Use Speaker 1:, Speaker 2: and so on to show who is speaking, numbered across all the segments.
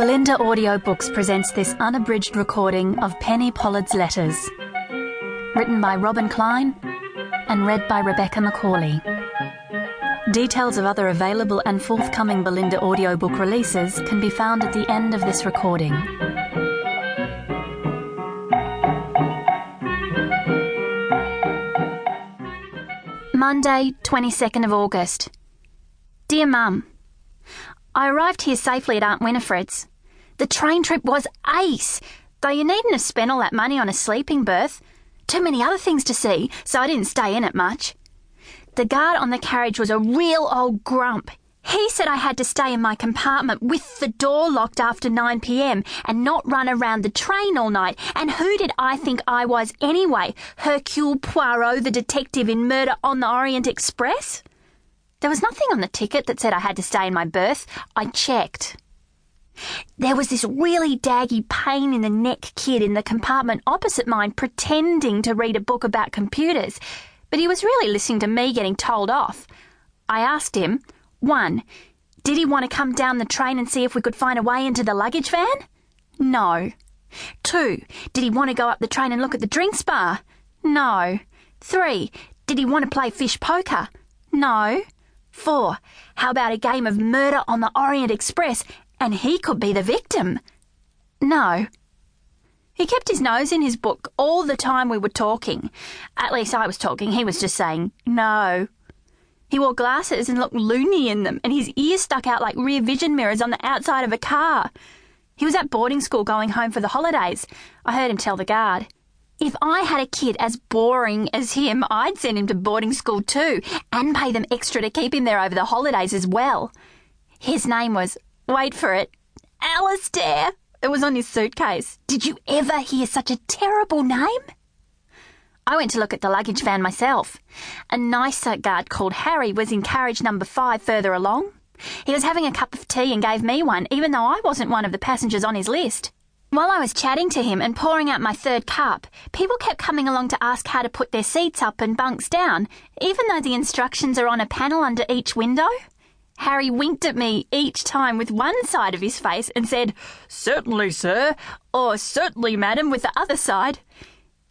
Speaker 1: Bolinda Audiobooks presents this unabridged recording of Penny Pollard's letters, written by Robin Klein and read by Rebecca Macauley. Details of other available and forthcoming Bolinda audiobook releases can be found at the end of this recording. Monday, 22nd of August. Dear Mum, I arrived here safely at Aunt Winifred's. The train trip was ace, though you needn't have spent all that money on a sleeping berth. Too many other things to see, so I didn't stay in it much. The guard on the carriage was a real old grump. He said I had to stay in my compartment with the door locked after 9 pm and not run around the train all night. And who did I think I was anyway? Hercule Poirot, the detective in Murder on the Orient Express? There was nothing on the ticket that said I had to stay in my berth. I checked. There was this really daggy pain in the neck kid in the compartment opposite mine pretending to read a book about computers, but he was really listening to me getting told off. I asked him, one, did he want to come down the train and see if we could find a way into the luggage van? No. Two, did he want to go up the train and look at the drinks bar? No. Three, did he want to play fish poker? No. Four, how about a game of murder on the Orient Express and he could be the victim? No. He kept his nose in his book all the time we were talking. At least I was talking, he was just saying, no. He wore glasses and looked loony in them, and his ears stuck out like rear vision mirrors on the outside of a car. He was at boarding school going home for the holidays. I heard him tell the guard. If I had a kid as boring as him, I'd send him to boarding school too, and pay them extra to keep him there over the holidays as well. His name was, wait for it, Alistair. It was on his suitcase. Did you ever hear such a terrible name? I went to look at the luggage van myself. A nicer guard called Harry was in carriage number five further along. He was having a cup of tea and gave me one, even though I wasn't one of the passengers on his list. While I was chatting to him and pouring out my third cup, people kept coming along to ask how to put their seats up and bunks down, even though the instructions are on a panel under each window. Harry winked at me each time with one side of his face and said, Certainly, sir, or Certainly, madam, with the other side.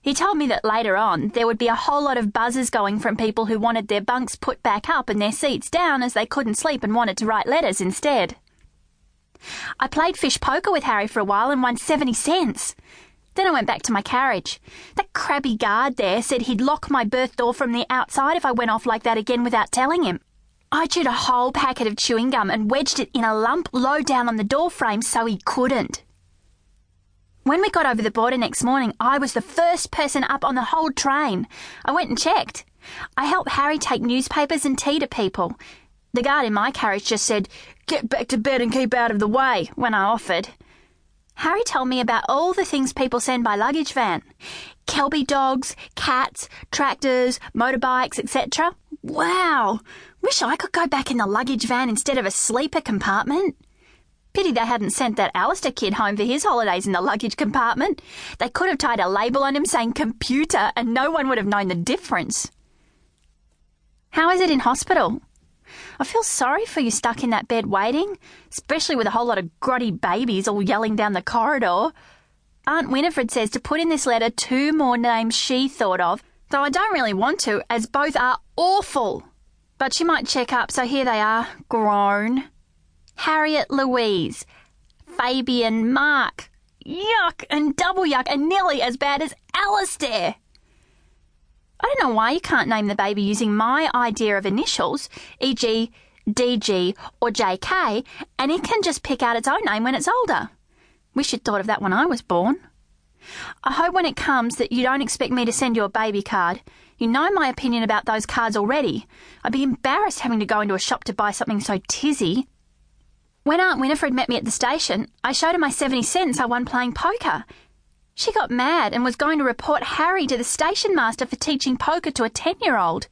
Speaker 1: He told me that later on there would be a whole lot of buzzes going from people who wanted their bunks put back up and their seats down as they couldn't sleep and wanted to write letters instead. I played fish poker with Harry for a while and won 70 cents. Then I went back to my carriage. That crabby guard there said he'd lock my berth door from the outside if I went off like that again without telling him. I chewed a whole packet of chewing gum and wedged it in a lump low down on the door frame so he couldn't. When we got over the border next morning, I was the first person up on the whole train. I went and checked. I helped Harry take newspapers and tea to people. The guard in my carriage just said, Get back to bed and keep out of the way, when I offered. Harry told me about all the things people send by luggage van kelpie dogs, cats, tractors, motorbikes, etc. Wow! Wish I could go back in the luggage van instead of a sleeper compartment. Pity they hadn't sent that Alistair kid home for his holidays in the luggage compartment. They could have tied a label on him saying computer and no one would have known the difference. How is it in hospital? I feel sorry for you stuck in that bed waiting, especially with a whole lot of grotty babies all yelling down the corridor. Aunt Winifred says to put in this letter two more names she thought of, though I don't really want to, as both are awful. But she might check up, so here they are, groan. Harriet Louise, Fabian Mark, yuck and double yuck and nearly as bad as Alistair. I don't know why you can't name the baby using my idea of initials, e.g., DG or JK, and it can just pick out its own name when it's older. Wish you'd thought of that when I was born. I hope when it comes that you don't expect me to send you a baby card. You know my opinion about those cards already. I'd be embarrassed having to go into a shop to buy something so tizzy. When Aunt Winifred met me at the station, I showed her my 70 cents I won playing poker. She got mad and was going to report Harry to the station master for teaching poker to a 10 year old.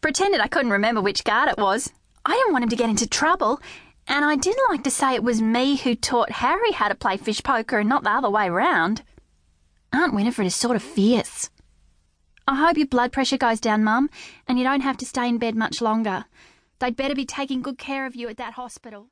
Speaker 1: Pretended I couldn't remember which guard it was. I didn't want him to get into trouble, and I didn't like to say it was me who taught Harry how to play fish poker and not the other way round. Aunt Winifred is sort of fierce. I hope your blood pressure goes down, Mum, and you don't have to stay in bed much longer. They'd better be taking good care of you at that hospital.